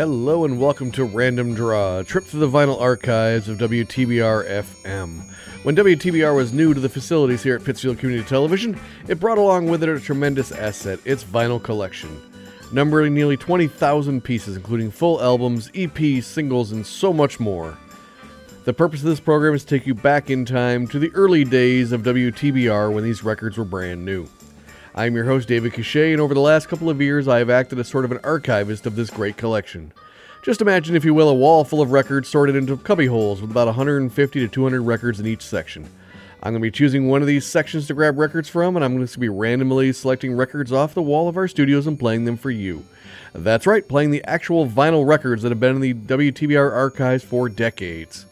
Hello and welcome to Random Draw, a trip through the vinyl archives of WTBR FM. When WTBR was new to the facilities here at Pittsfield Community Television, it brought along with it a tremendous asset, its vinyl collection. Numbering nearly 20,000 pieces, including full albums, EPs, singles, and so much more. The purpose of this program is to take you back in time to the early days of WTBR when these records were brand new. I'm your host, David Cachat, and over the last couple of years, I have acted as sort of an archivist of this great collection. Just imagine, if you will, a wall full of records sorted into cubby holes with about 150 to 200 records in each section. I'm going to be choosing one of these sections to grab records from, and I'm going to be randomly selecting records off the wall of our studios and playing them for you. That's right, playing the actual vinyl records that have been in the WTBR archives for decades.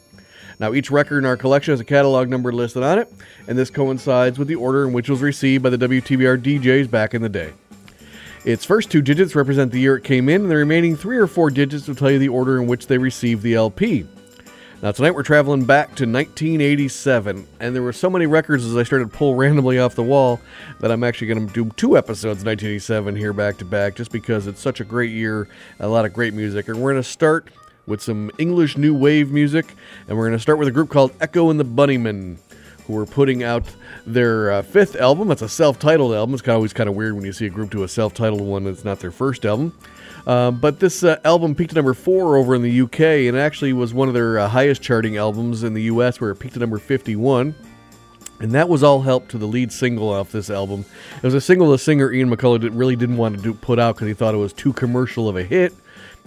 Now, each record in our collection has a catalog number listed on it, and this coincides with the order in which it was received by the WTBR DJs back in the day. Its first two digits represent the year it came in, and the remaining three or four digits will tell you the order in which they received the LP. Now, tonight we're traveling back to 1987, and there were so many records as I started to pull randomly off the wall that I'm actually going to do two episodes of 1987 here back to back just because it's such a great year, a lot of great music. And we're going to start with some English new wave music, and we're going to start with a group called Echo and the Bunnymen, who are putting out their uh, fifth album. It's a self-titled album. It's kind of always kind of weird when you see a group do a self-titled one that's not their first album. Uh, but this uh, album peaked at number four over in the UK, and actually was one of their uh, highest charting albums in the US, where it peaked at number 51. And that was all helped to the lead single off this album. It was a single the singer Ian McCulloch did, really didn't want to do, put out because he thought it was too commercial of a hit.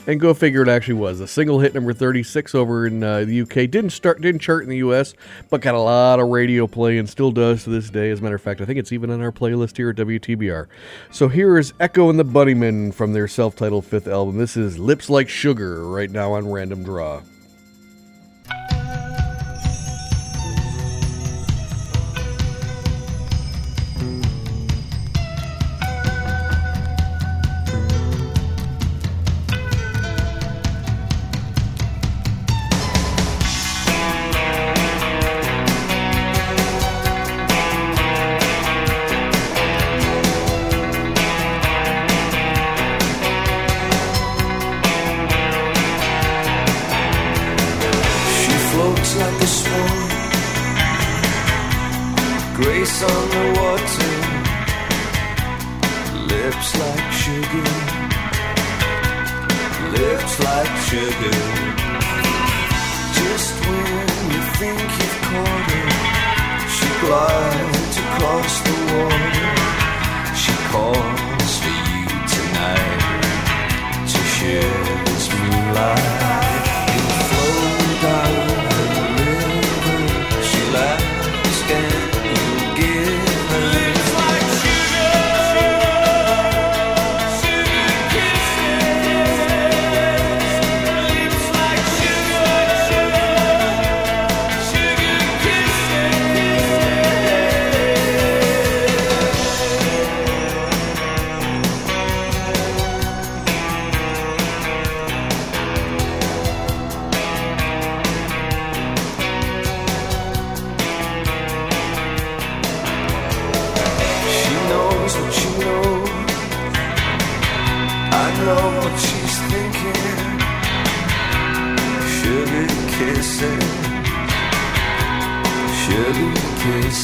And go figure, it actually was. A single hit number 36 over in uh, the UK. Didn't start, didn't chart in the US, but got a lot of radio play and still does to this day. As a matter of fact, I think it's even on our playlist here at WTBR. So here is Echo and the Bunnymen from their self-titled fifth album. This is Lips Like Sugar right now on Random Draw.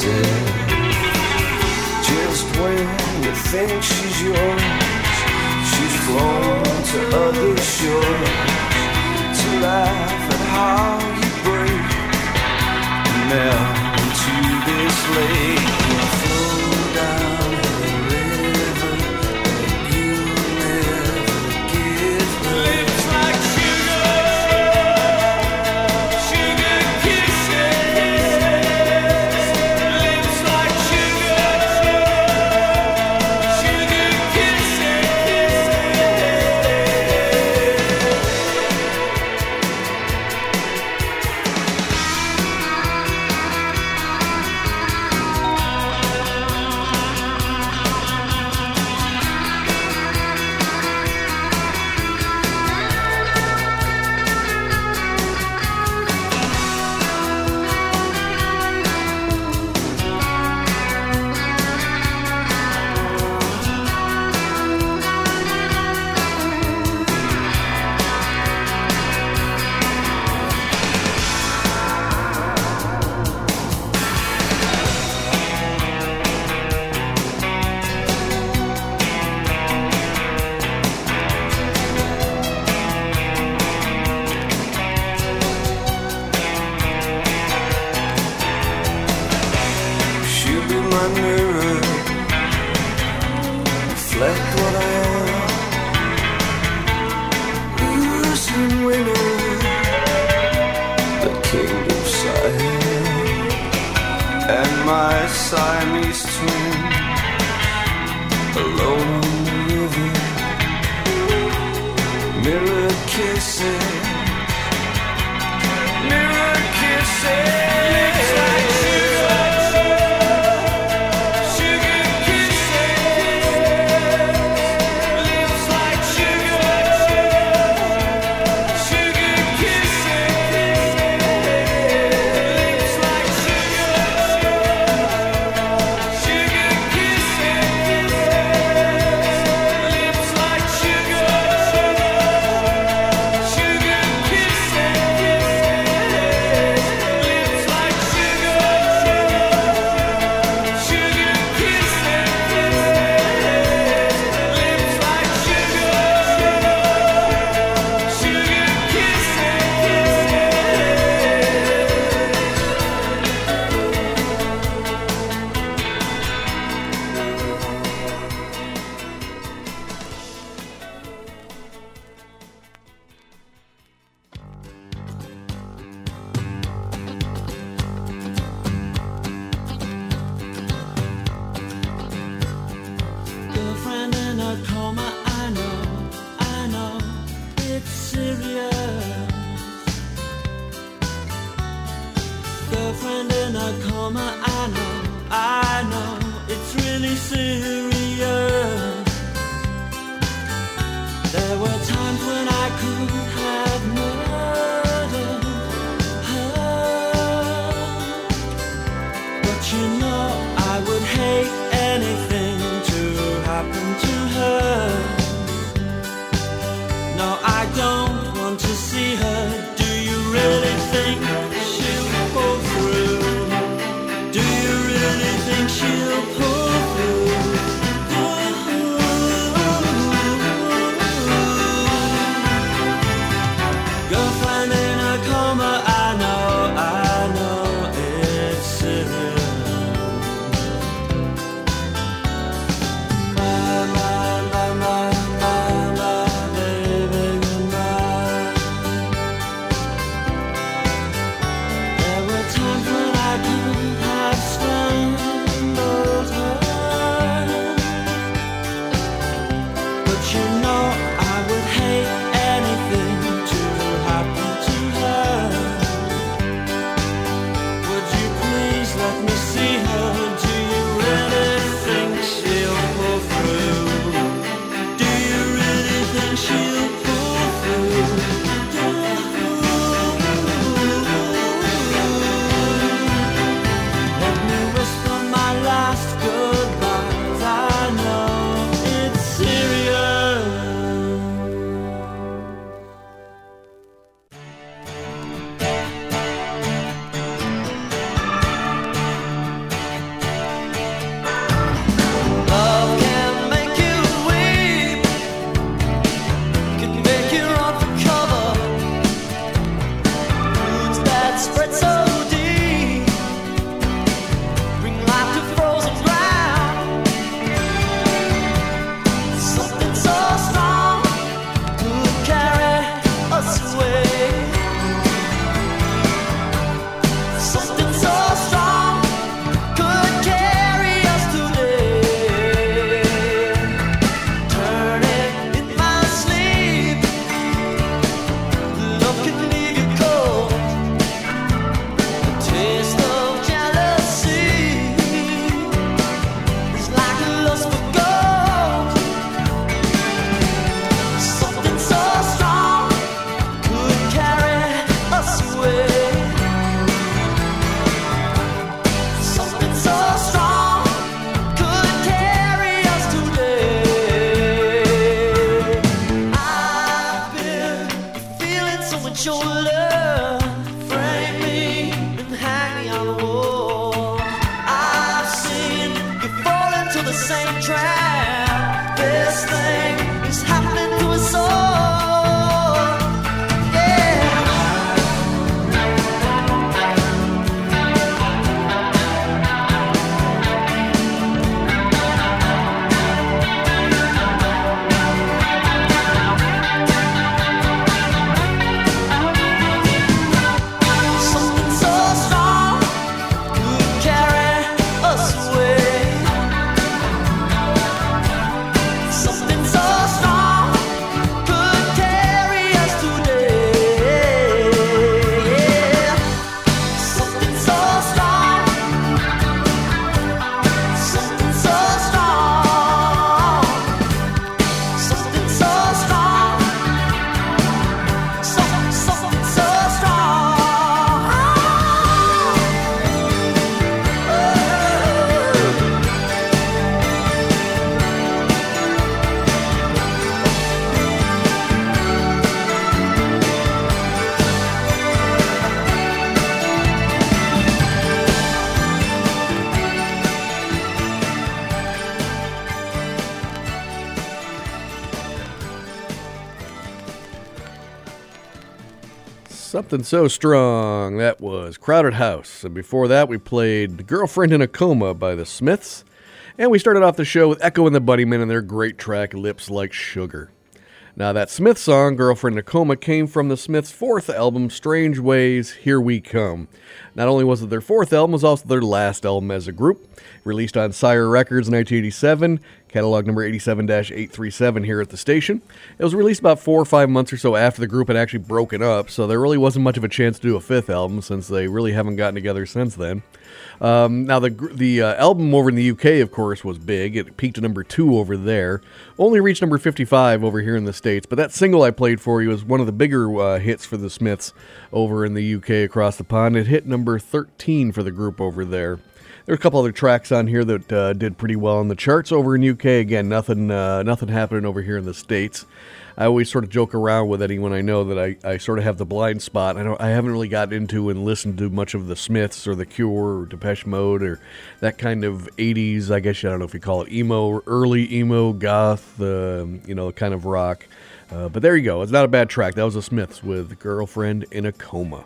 Just when you think Siamese twin, Something so strong. That was Crowded House. And before that, we played Girlfriend in a Coma by the Smiths. And we started off the show with Echo and the Bunnymen and their great track, Lips Like Sugar. Now, that Smith song, Girlfriend in a Coma, came from the Smiths' fourth album, Strangeways, Here We Come. Not only was it their fourth album, it was also their last album as a group. Released on Sire Records in 1987, catalog number 87 837 here at the station. It was released about four or five months or so after the group had actually broken up, so there really wasn't much of a chance to do a fifth album since they really haven't gotten together since then. Um, now, the the uh, album over in the UK, of course, was big. It peaked at number two over there. Only reached number 55 over here in the States. But that single I played for you was one of the bigger uh, hits for the Smiths over in the UK across the pond. It hit number 13 for the group over there. There are a couple other tracks on here that uh, did pretty well in the charts over in UK. Again, nothing uh, nothing happening over here in the States. I always sort of joke around with anyone I know that I, I sort of have the blind spot. I don't I haven't really got into and listened to much of the Smiths or the Cure or Depeche Mode or that kind of '80s. I guess I don't know if you call it emo, or early emo goth, uh, you know, kind of rock. Uh, but there you go. It's not a bad track. That was the Smiths with "Girlfriend in a Coma."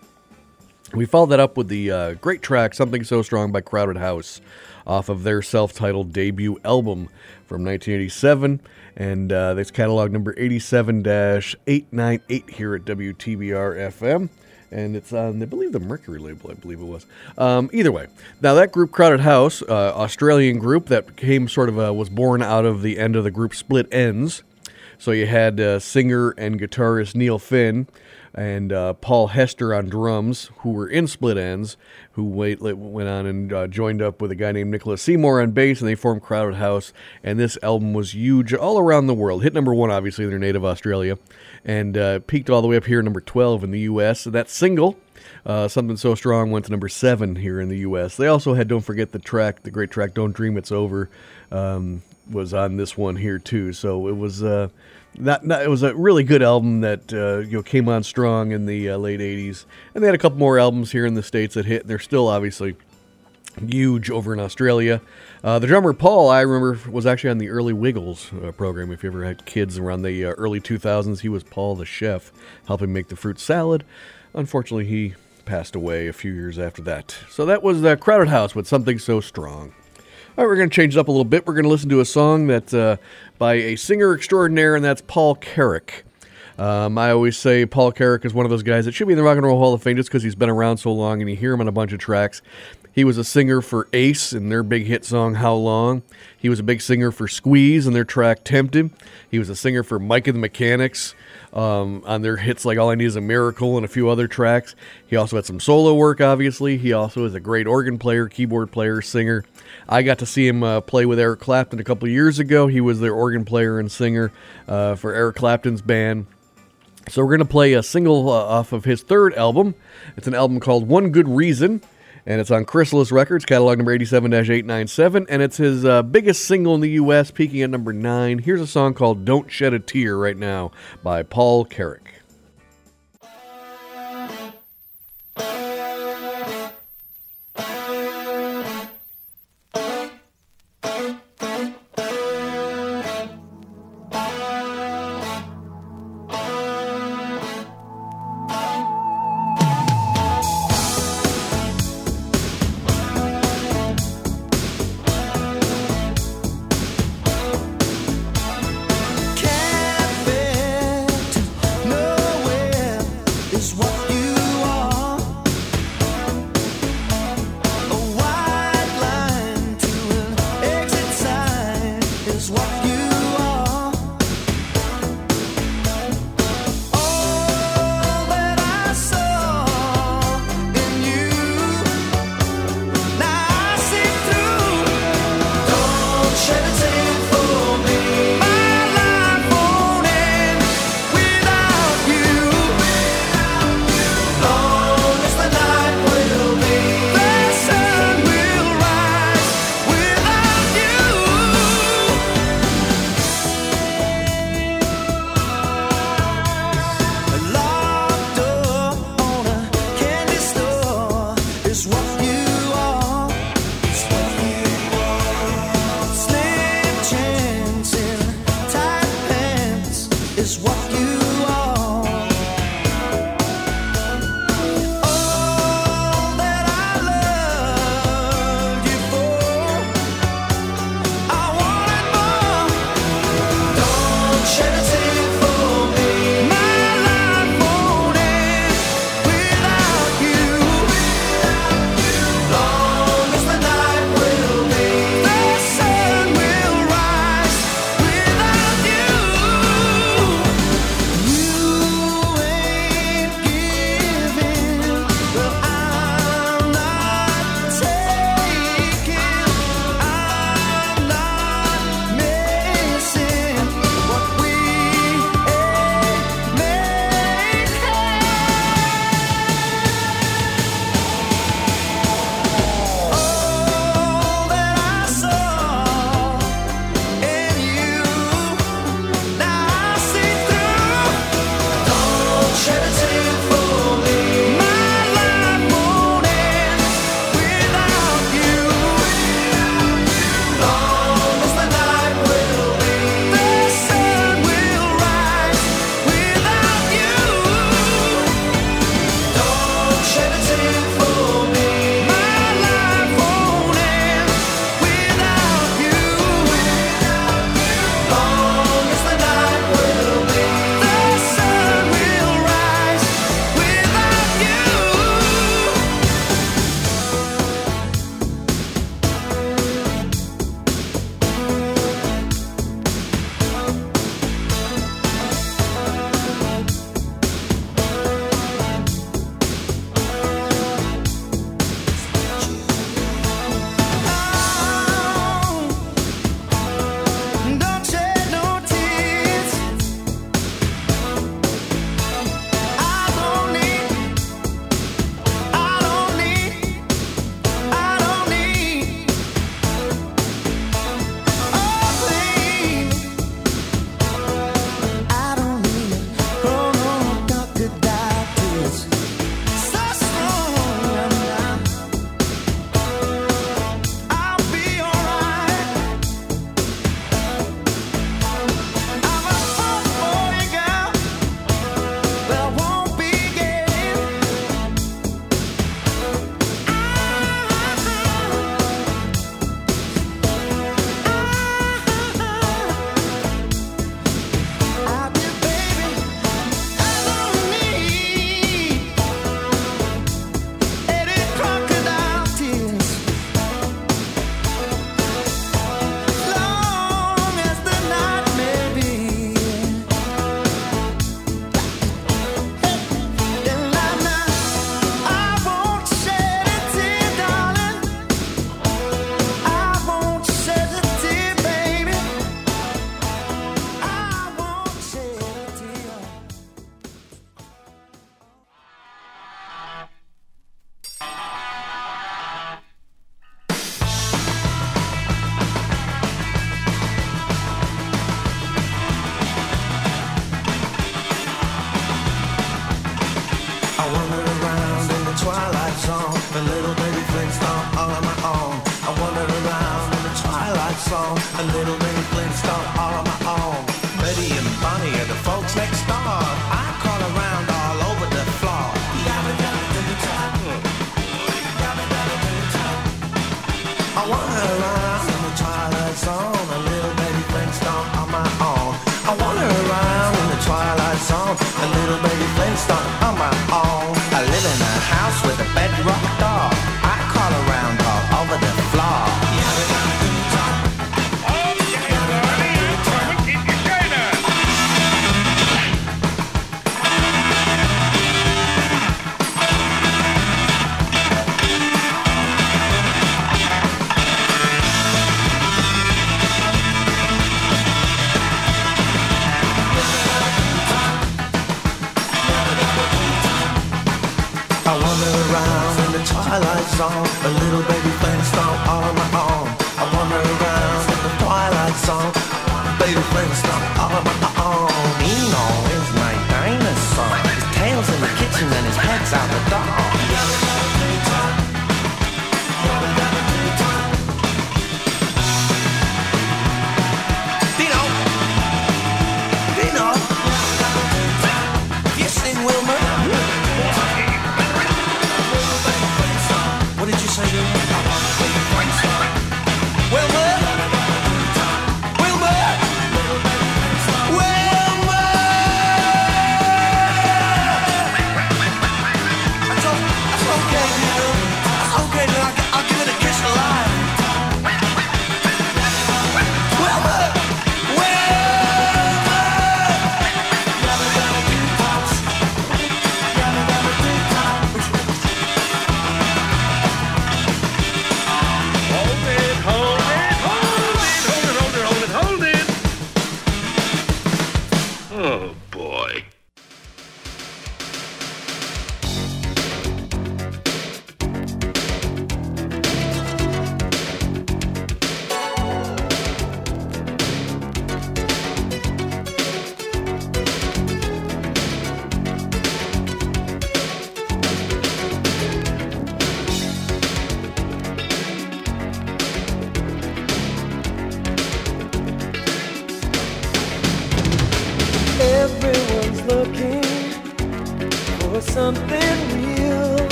We followed that up with the uh, great track "Something So Strong" by Crowded House, off of their self-titled debut album from 1987 and uh, that's catalog number 87-898 here at WTBR FM. And it's on, I believe, the Mercury label, I believe it was. Um, either way, now that group, Crowded House, uh, Australian group that came sort of, uh, was born out of the end of the group Split Enz. So you had uh, singer and guitarist Neil Finn, and uh, Paul Hester on drums, who were in Split Enz, who went on and uh, joined up with a guy named Nicholas Seymour on bass, and they formed Crowded House. And this album was huge all around the world. Hit number one, obviously, in their native Australia, and uh, peaked all the way up here, number 12 in the U.S. So that single. Uh, Something So Strong went to number seven here in the U.S. They also had Don't Forget the Track, the great track Don't Dream It's Over, um, was on this one here too. So it was uh, not, not, it was a really good album that uh, you know came on strong in the uh, late '80s, and they had a couple more albums here in the states that hit. They're still obviously huge over in Australia. Uh, the drummer Paul, I remember, was actually on the early Wiggles uh, program. If you ever had kids around the uh, early 2000s, he was Paul the chef, helping make the fruit salad. Unfortunately, he passed away a few years after that. So that was the Crowded House with something so strong. All right, we're going to change it up a little bit. We're going to listen to a song that uh, by a singer extraordinaire, and that's Paul Carrack. Um, I always say Paul Carrack is one of those guys that should be in the Rock and Roll Hall of Fame just because he's been around so long and you hear him on a bunch of tracks. He was a singer for Ace and their big hit song How Long. He was a big singer for Squeeze and their track Tempted. He was a singer for Mike and the Mechanics um, on their hits like All I Need Is a Miracle and a few other tracks. He also had some solo work, obviously. He also is a great organ player, keyboard player, singer. I got to see him uh, play with Eric Clapton a couple years ago. He was their organ player and singer uh, for Eric Clapton's band. So we're going to play a single uh, off of his third album. It's an album called One Good Reason and it's on Chrysalis Records, catalog number 87-897, and it's his uh, biggest single in the U.S., peaking at number 9. Here's a song called Don't Shed a Tear right now by Paul Carrack. A little baby Flintstone on. my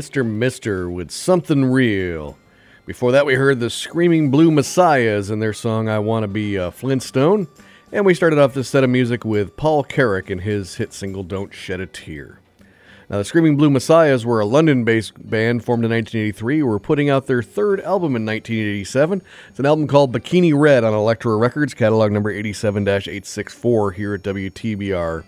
Mr. Mister with Something Real. Before that, we heard the Screaming Blue Messiahs and their song I Want to Be a Flintstone. And we started off this set of music with Paul Carrack and his hit single Don't Shed a Tear. Now, the Screaming Blue Messiahs were a London based band formed in 1983 who were putting out their third album in 1987. It's an album called Bikini Red on Elektra Records, catalog number 87 864 here at WTBR.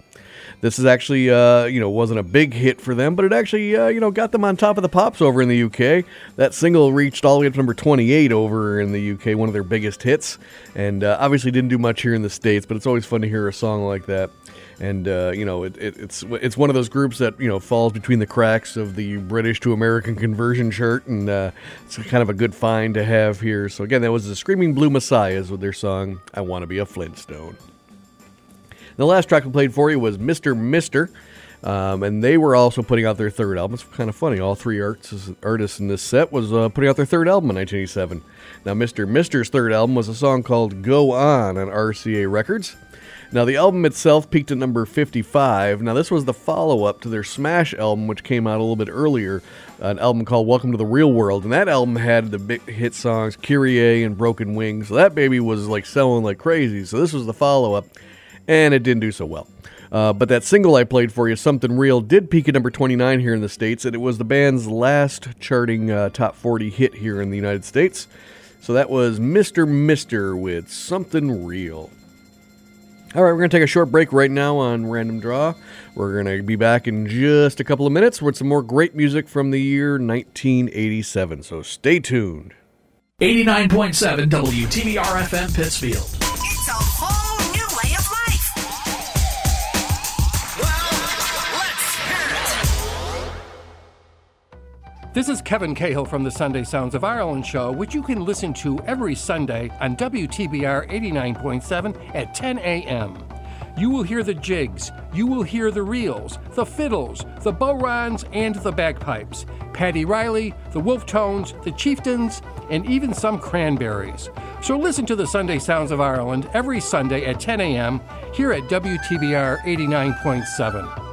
This is actually, uh, you know, wasn't a big hit for them, but it actually, uh, you know, got them on top of the pops over in the UK. That single reached all the way up to number 28 over in the UK, one of their biggest hits, and uh, obviously didn't do much here in the States, but it's always fun to hear a song like that. And uh, you know, it, it, it's it's one of those groups that you know falls between the cracks of the British to American conversion chart, and uh, it's kind of a good find to have here. So again, that was the Screaming Blue Messiahs with their song "I Want to Be a Flintstone." The last track we played for you was Mr. Mister. Um, and they were also putting out their third album. It's kind of funny. All three artists, artists in this set was uh, putting out their third album in 1987. Now, Mr. Mister's third album was a song called "Go On" on RCA Records. Now, the album itself peaked at number 55. Now, this was the follow up to their Smash album, which came out a little bit earlier, an album called Welcome to the Real World. And that album had the big hit songs Kyrie and Broken Wings. So that baby was like selling like crazy. So this was the follow up, and it didn't do so well. Uh, but that single I played for you, Something Real, did peak at number 29 here in the States, and it was the band's last charting uh, top 40 hit here in the United States. So that was Mr. Mister with Something Real. All right, we're going to take a short break right now on Random Draw. We're going to be back in just a couple of minutes with some more great music from the year 1987. So stay tuned. 89.7 WTBR FM Pittsfield. This is Kevin Cahill from the Sunday Sounds of Ireland show, which you can listen to every Sunday on WTBR 89.7 at 10 a.m. You will hear the jigs, you will hear the reels, the fiddles, the bodhráns, and the bagpipes, Paddy Reilly, the Wolf Tones, the Chieftains, and even some cranberries. So listen to the Sunday Sounds of Ireland every Sunday at 10 a.m. here at WTBR 89.7.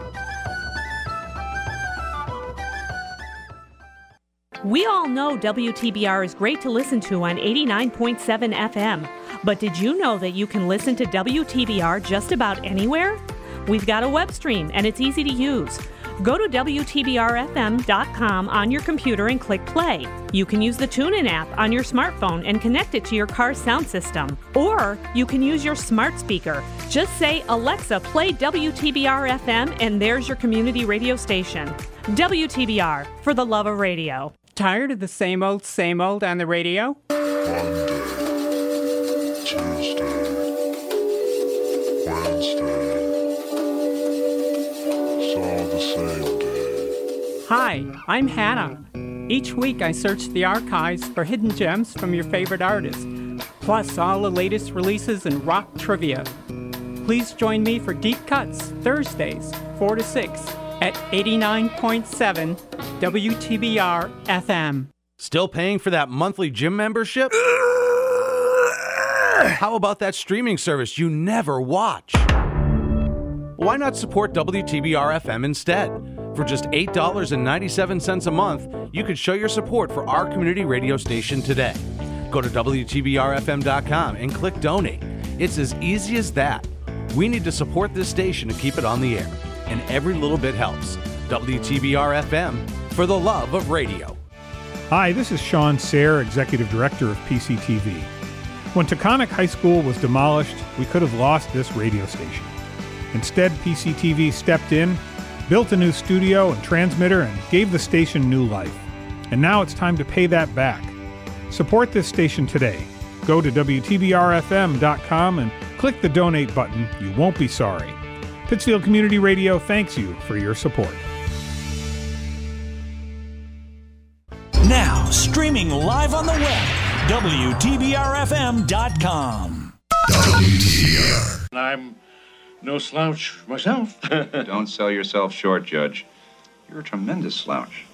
We all know WTBR is great to listen to on 89.7 FM. But did you know that you can listen to WTBR just about anywhere? We've got a web stream and it's easy to use. Go to WTBRFM.com on your computer and click play. You can use the TuneIn app on your smartphone and connect it to your car's sound system. Or you can use your smart speaker. Just say, Alexa, play WTBR FM, and there's your community radio station. WTBR, for the love of radio. Tired of the same old, same old on the radio? Tuesday, Wednesday. Hi, I'm Hannah. Each week I search the archives for hidden gems from your favorite artists, plus all the latest releases and rock trivia. Please join me for Deep Cuts Thursdays, 4 to 6 at 89.7 WTBR FM. Still paying for that monthly gym membership? How about that streaming service you never watch? Why not support WTBR FM instead? For just $8.97 a month, you could show your support for our community radio station today. Go to WTBRFM.com and click donate. It's as easy as that. We need to support this station to keep it on the air, and every little bit helps. WTBR FM for the love of radio. Hi, this is Sean Sayre, Executive Director of PCTV. When Taconic High School was demolished, we could have lost this radio station. Instead, PCTV stepped in, built a new studio and transmitter, and gave the station new life. And now it's time to pay that back. Support this station today. Go to WTBRFM.com and click the donate button. You won't be sorry. Pittsfield Community Radio thanks you for your support. Now, streaming live on the web, WTBRFM.com. I'm no slouch myself. Don't sell yourself short, Judge. You're a tremendous slouch.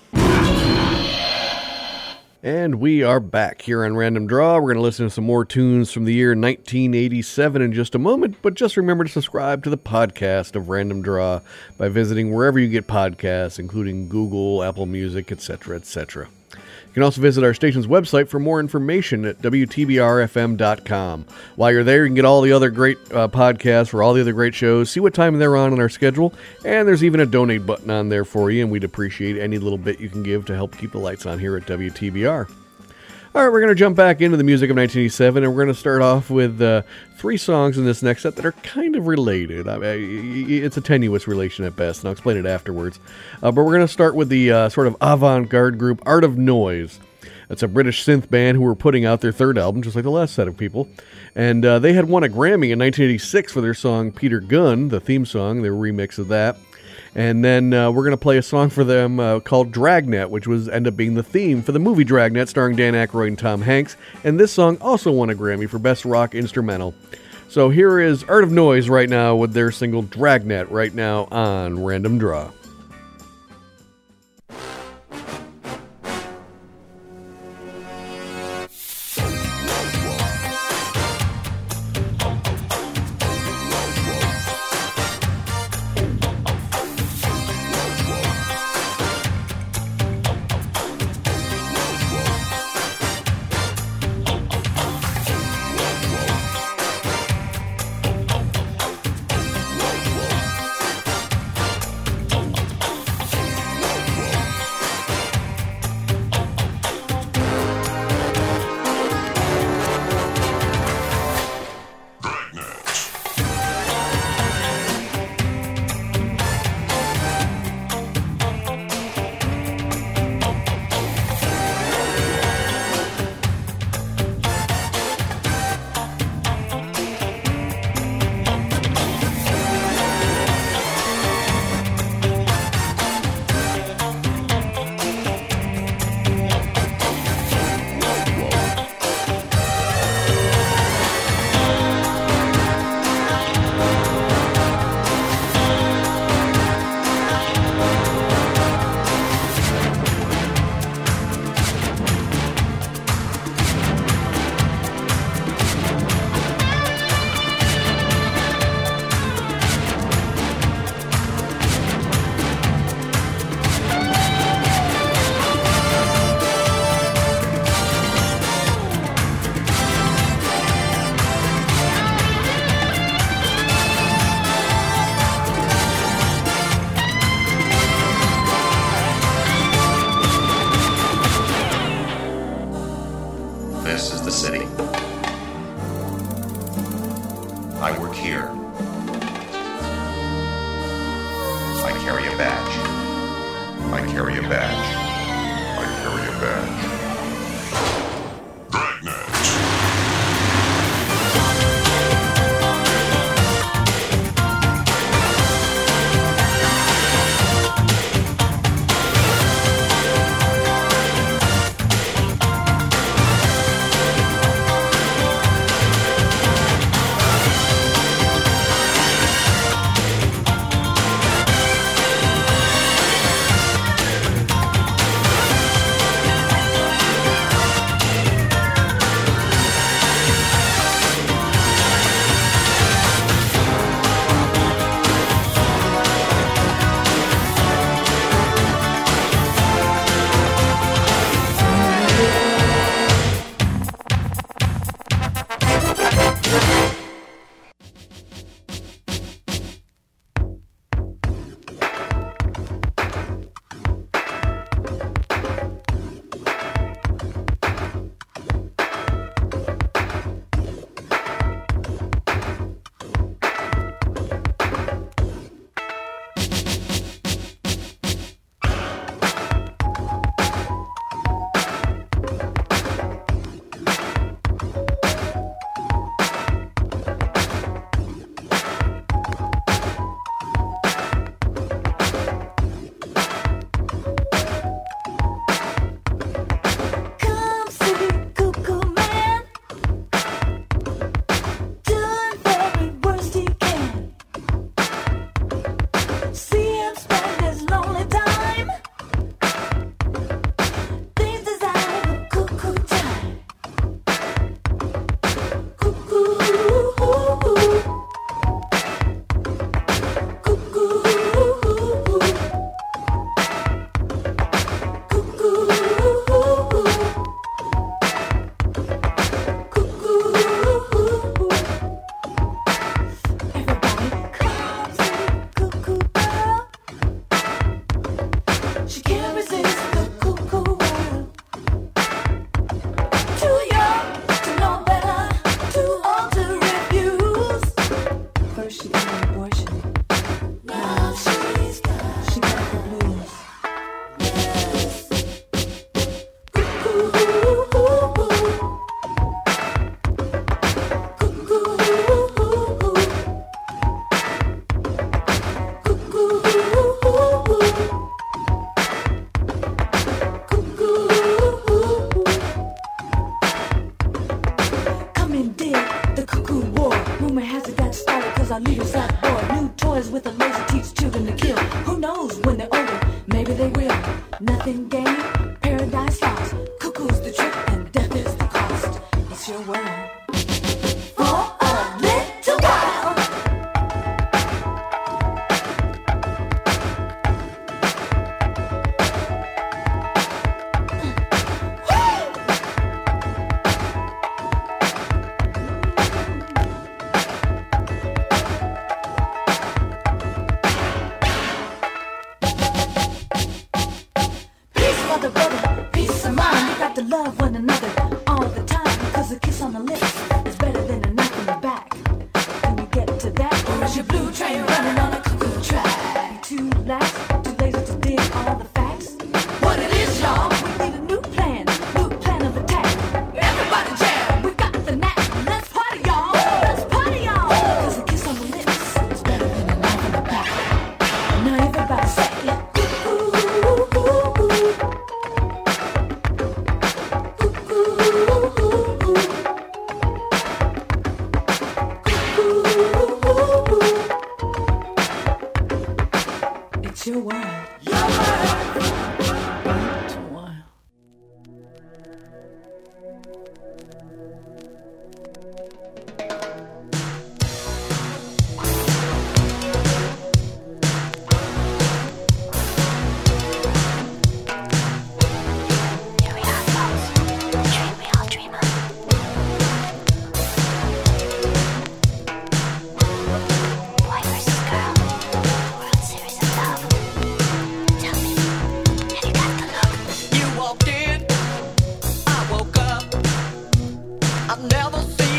And we are back here on Random Draw. We're going to listen to some more tunes from the year 1987 in just a moment, but just remember to subscribe to the podcast of Random Draw by visiting wherever you get podcasts, including Google, Apple Music, etc., etc. You can also visit our station's website for more information at WTBRFM.com. While you're there, you can get all the other great uh, podcasts for all the other great shows, see what time they're on in our schedule, and there's even a donate button on there for you, and we'd appreciate any little bit you can give to help keep the lights on here at WTBR. All right, we're going to jump back into the music of 1987, and we're going to start off with uh, three songs in this next set that are kind of related. I mean, it's a tenuous relation at best, and I'll explain it afterwards. Uh, but we're going to start with the uh, sort of avant garde group Art of Noise. It's a British synth band who were putting out their third album, just like the last set of people. And uh, they had won a Grammy in 1986 for their song Peter Gunn, the theme song, their remix of that. And then uh, we're to play a song for them uh, called Dragnet, which was end up being the theme for the movie Dragnet, starring Dan Aykroyd and Tom Hanks. And this song also won a Grammy for Best Rock Instrumental. So here is Art of Noise right now with their single Dragnet right now on Random Draw. Nothing gained, I've never seen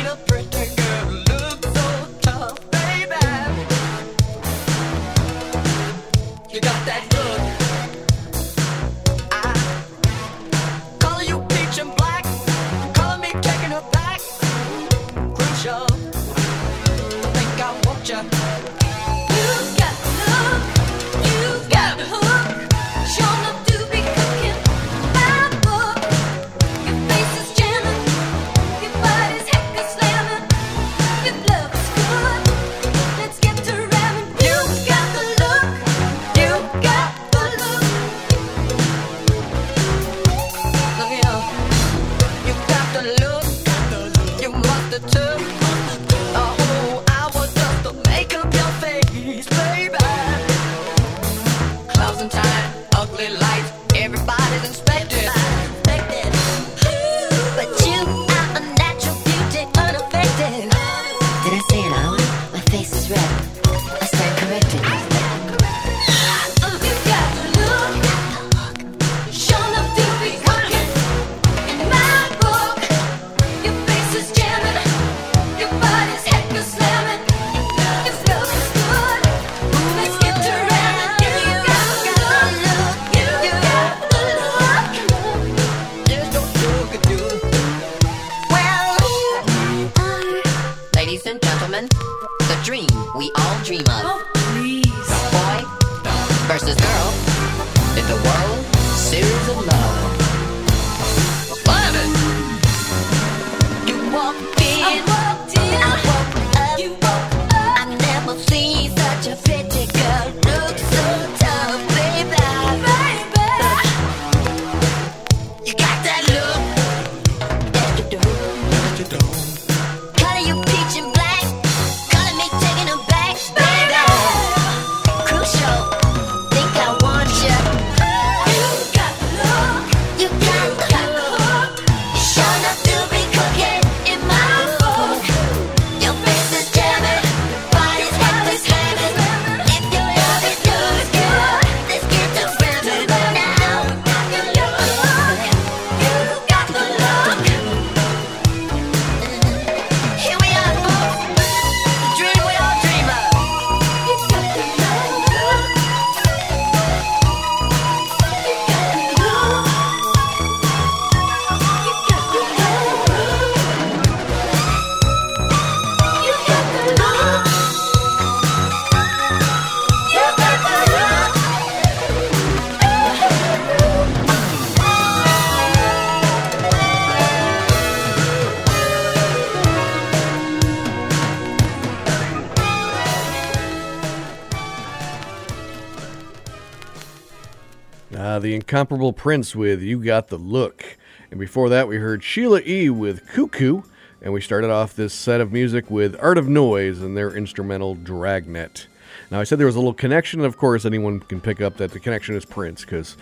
incomparable Prince with You Got the Look. And before that, we heard Sheila E. with Koo Koo. And we started off this set of music with Art of Noise and their instrumental Dragnet. Now, I said there was a little connection. Of course, anyone can pick up that the connection is Prince because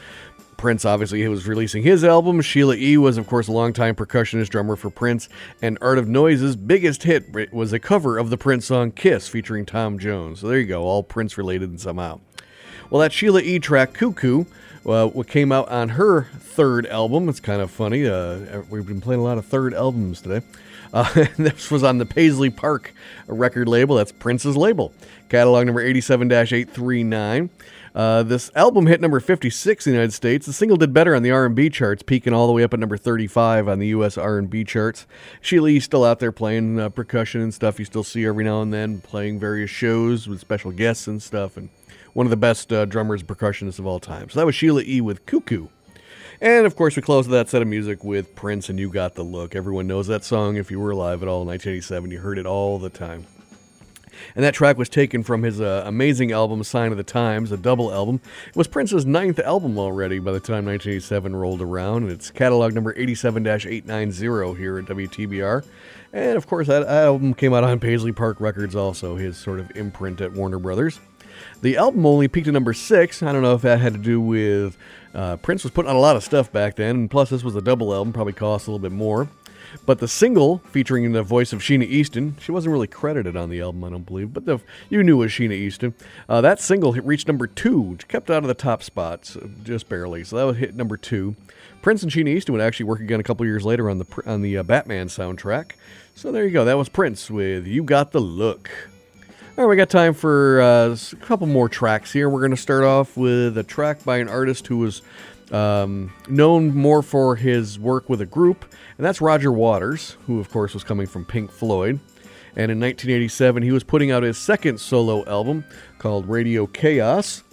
Prince obviously was releasing his album. Sheila E. was, of course, a longtime percussionist drummer for Prince. And Art of Noise's biggest hit was a cover of the Prince song Kiss featuring Tom Jones. So there you go, all Prince related somehow. Well, that Sheila E. track, Koo Koo, uh, what came out on her third album. It's kind of funny. Uh, we've been playing a lot of third albums today. Uh, this was on the Paisley Park record label. That's Prince's label. Catalog number 87 839. Uh, this album hit number 56 in the United States. The single did better on the R&B charts, peaking all the way up at number 35 on the U.S. R&B charts. Sheila E's still out there playing uh, percussion and stuff. You still see every now and then playing various shows with special guests and stuff. And one of the best uh, drummers, percussionists of all time. So that was Sheila E. with Koo Koo. And of course, we closed that set of music with Prince and You Got the Look. Everyone knows that song. If you were alive at all in 1987, you heard it all the time. And that track was taken from his uh, amazing album, Sign of the Times, a double album. It was Prince's ninth album already by the time 1987 rolled around, and it's catalog number 87 890 here at WTBR. And of course, that album came out on Paisley Park Records, also, his sort of imprint at Warner Brothers. The album only peaked at number six. I don't know if that had to do with uh, Prince was putting out a lot of stuff back then, and plus this was a double album, probably cost a little bit more. But the single featuring the voice of Sheena Easton, she wasn't really credited on the album, I don't believe, but the, you knew it was Sheena Easton. Uh, that single reached number two, which kept out of the top spots uh, just barely. So that would hit number two. Prince and Sheena Easton would actually work again a couple years later on the on the uh, Batman soundtrack. So there you go. That was Prince with "You Got the Look." All right, we got time for uh, a couple more tracks here. We're going to start off with a track by an artist who was um, known more for his work with a group, and that's Roger Waters, who, of course, was coming from Pink Floyd. And in 1987, he was putting out his second solo album called Radio Chaos.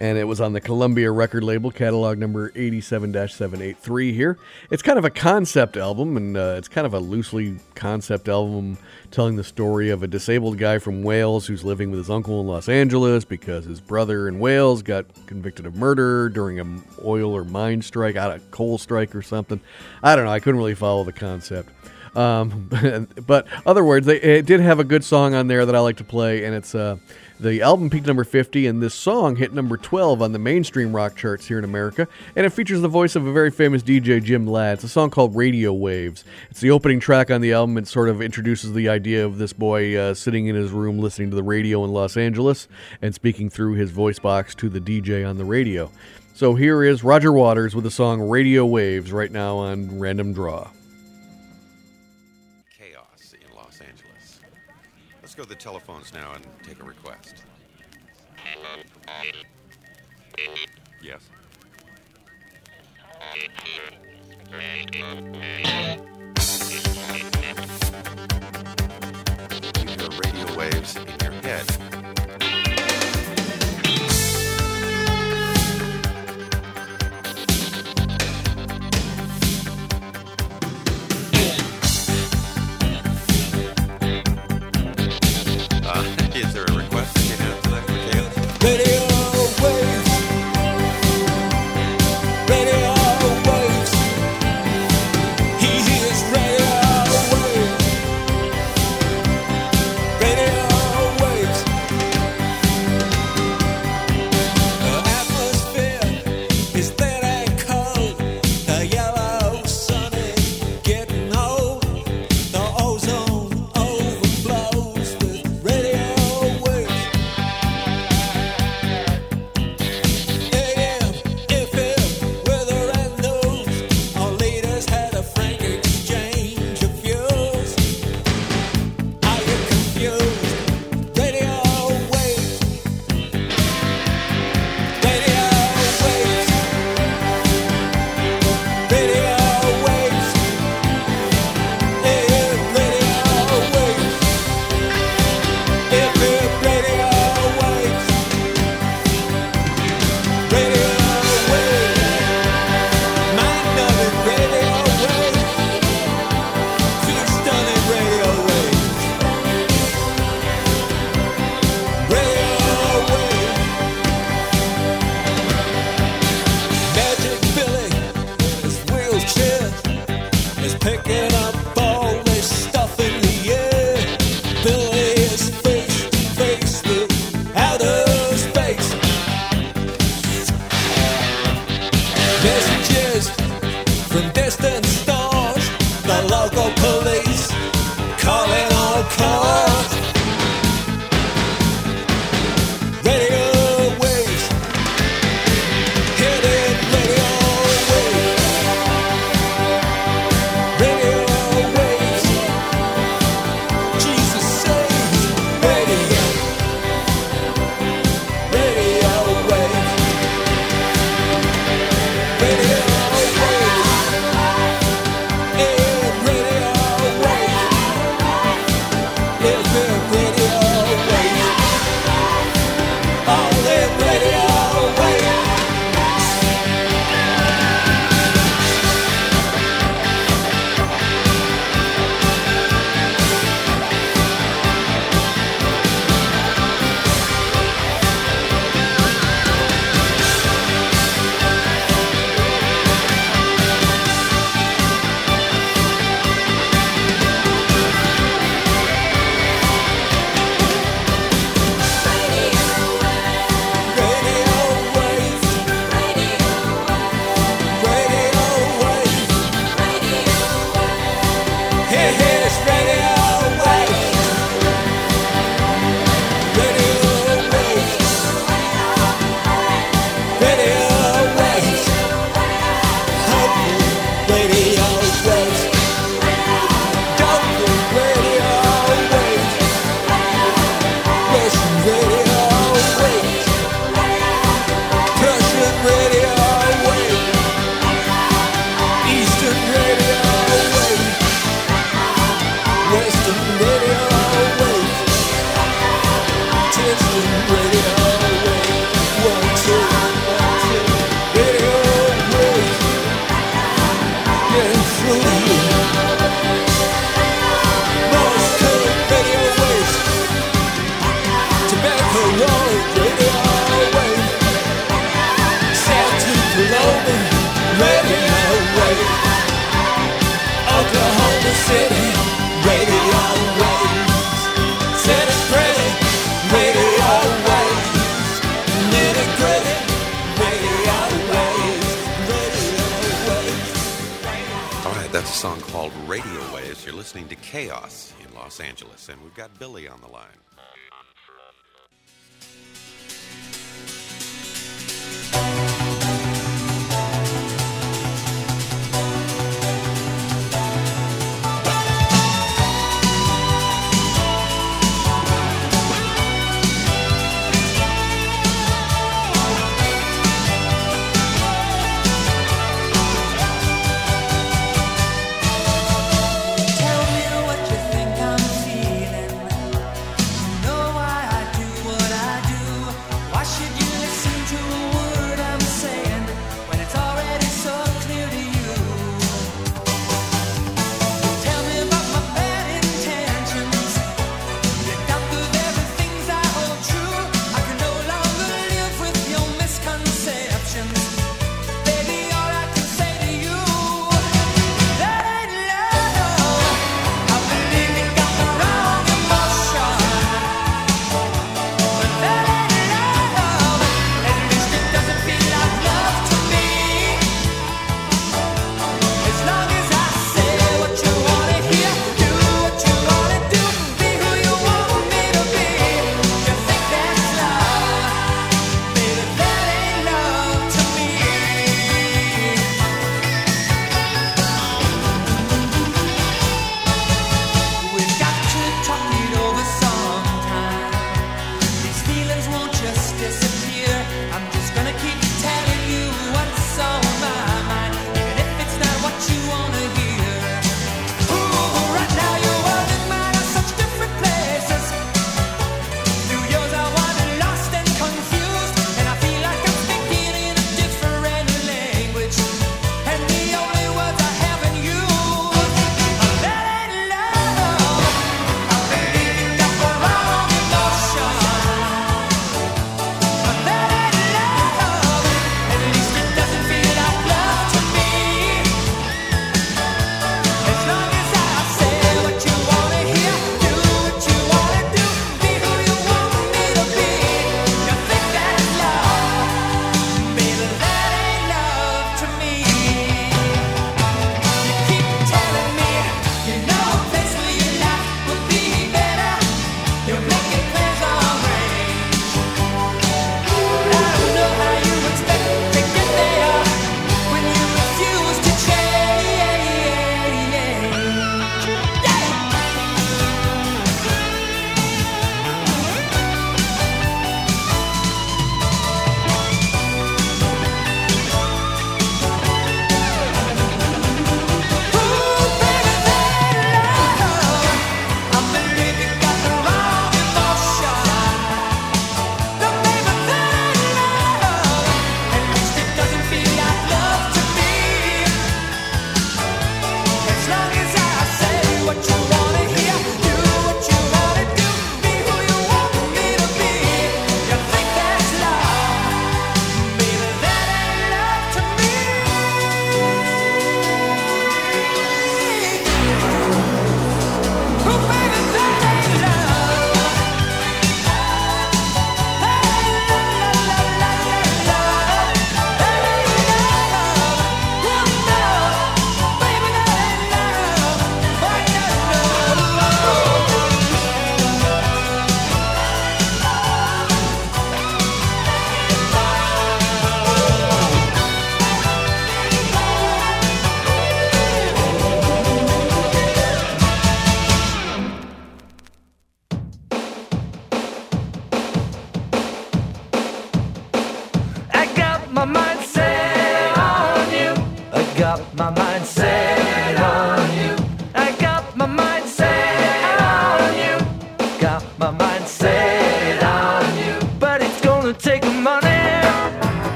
And it was on the Columbia record label, catalog number 87 783 here. It's kind of a concept album, and uh, it's kind of a loosely concept album telling the story of a disabled guy from Wales who's living with his uncle in Los Angeles because his brother in Wales got convicted of murder during an oil or mine strike, out of coal strike or something. I don't know. I couldn't really follow the concept. Um, but other words, they, it did have a good song on there that I like to play, and it's uh, the album peaked number 50, and this song hit number 12 on the mainstream rock charts here in America. And it features the voice of a very famous DJ, Jim Ladd. It's a song called Radio Waves. It's the opening track on the album. It sort of introduces the idea of this boy uh, sitting in his room listening to the radio in Los Angeles and speaking through his voice box to the DJ on the radio. So here is Roger Waters with the song Radio Waves right now on Random Draw. Go to the telephones now and take a request. Yes. You hear radio waves in your head.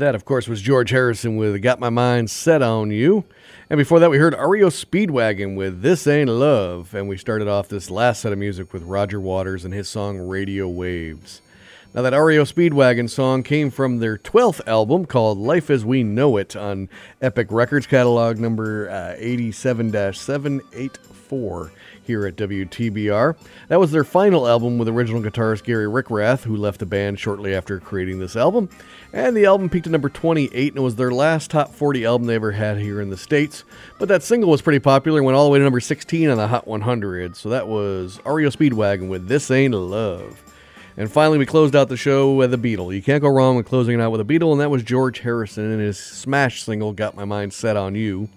That, of course, was George Harrison with Got My Mind Set on You. And before that, we heard REO Speedwagon with This Ain't Love. And we started off this last set of music with Roger Waters and his song Radio Waves. Now, that REO Speedwagon song came from their 12th album called Life as We Know It on Epic Records catalog number uh, 87 784 here at WTBR. That was their final album with original guitarist Gary Richrath, who left the band shortly after creating this album. And the album peaked at number 28 and it was their last top 40 album they ever had here in the States. But that single was pretty popular and went all the way to number 16 on the Hot 100. So that was REO Speedwagon with This Ain't Love. And finally, we closed out the show with a Beatle. You can't go wrong with closing it out with a Beatle, and that was George Harrison and his smash single, Got My Mind Set on You,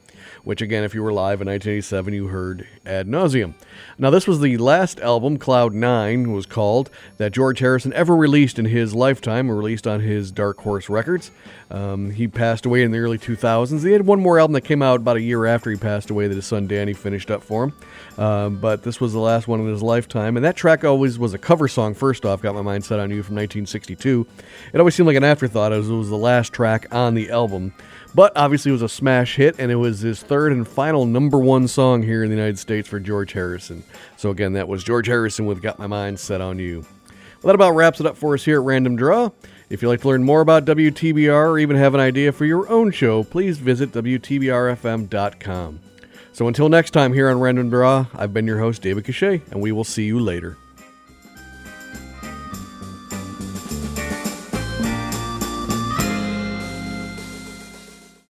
which, again, if you were live in 1987, you heard ad nauseum. Now, this was the last album, Cloud Nine was called, that George Harrison ever released in his lifetime, released on his Dark Horse Records. Um, he passed away in the early 2000s. He had one more album that came out about a year after he passed away that his son Dhani finished up for him. Um, but this was the last one in his lifetime. And that track always was a cover song, first off, Got My Mind Set on You from 1962. It always seemed like an afterthought as it was the last track on the album. But obviously, it was a smash hit, and it was his third and final number one song here in the United States for George Harrison. So, again, that was George Harrison with Got My Mind Set on You. Well, that about wraps it up for us here at Random Draw. If you'd like to learn more about WTBR or even have an idea for your own show, please visit WTBRFM.com. So until next time here on Random Draw, I've been your host, David Cachat, and we will see you later.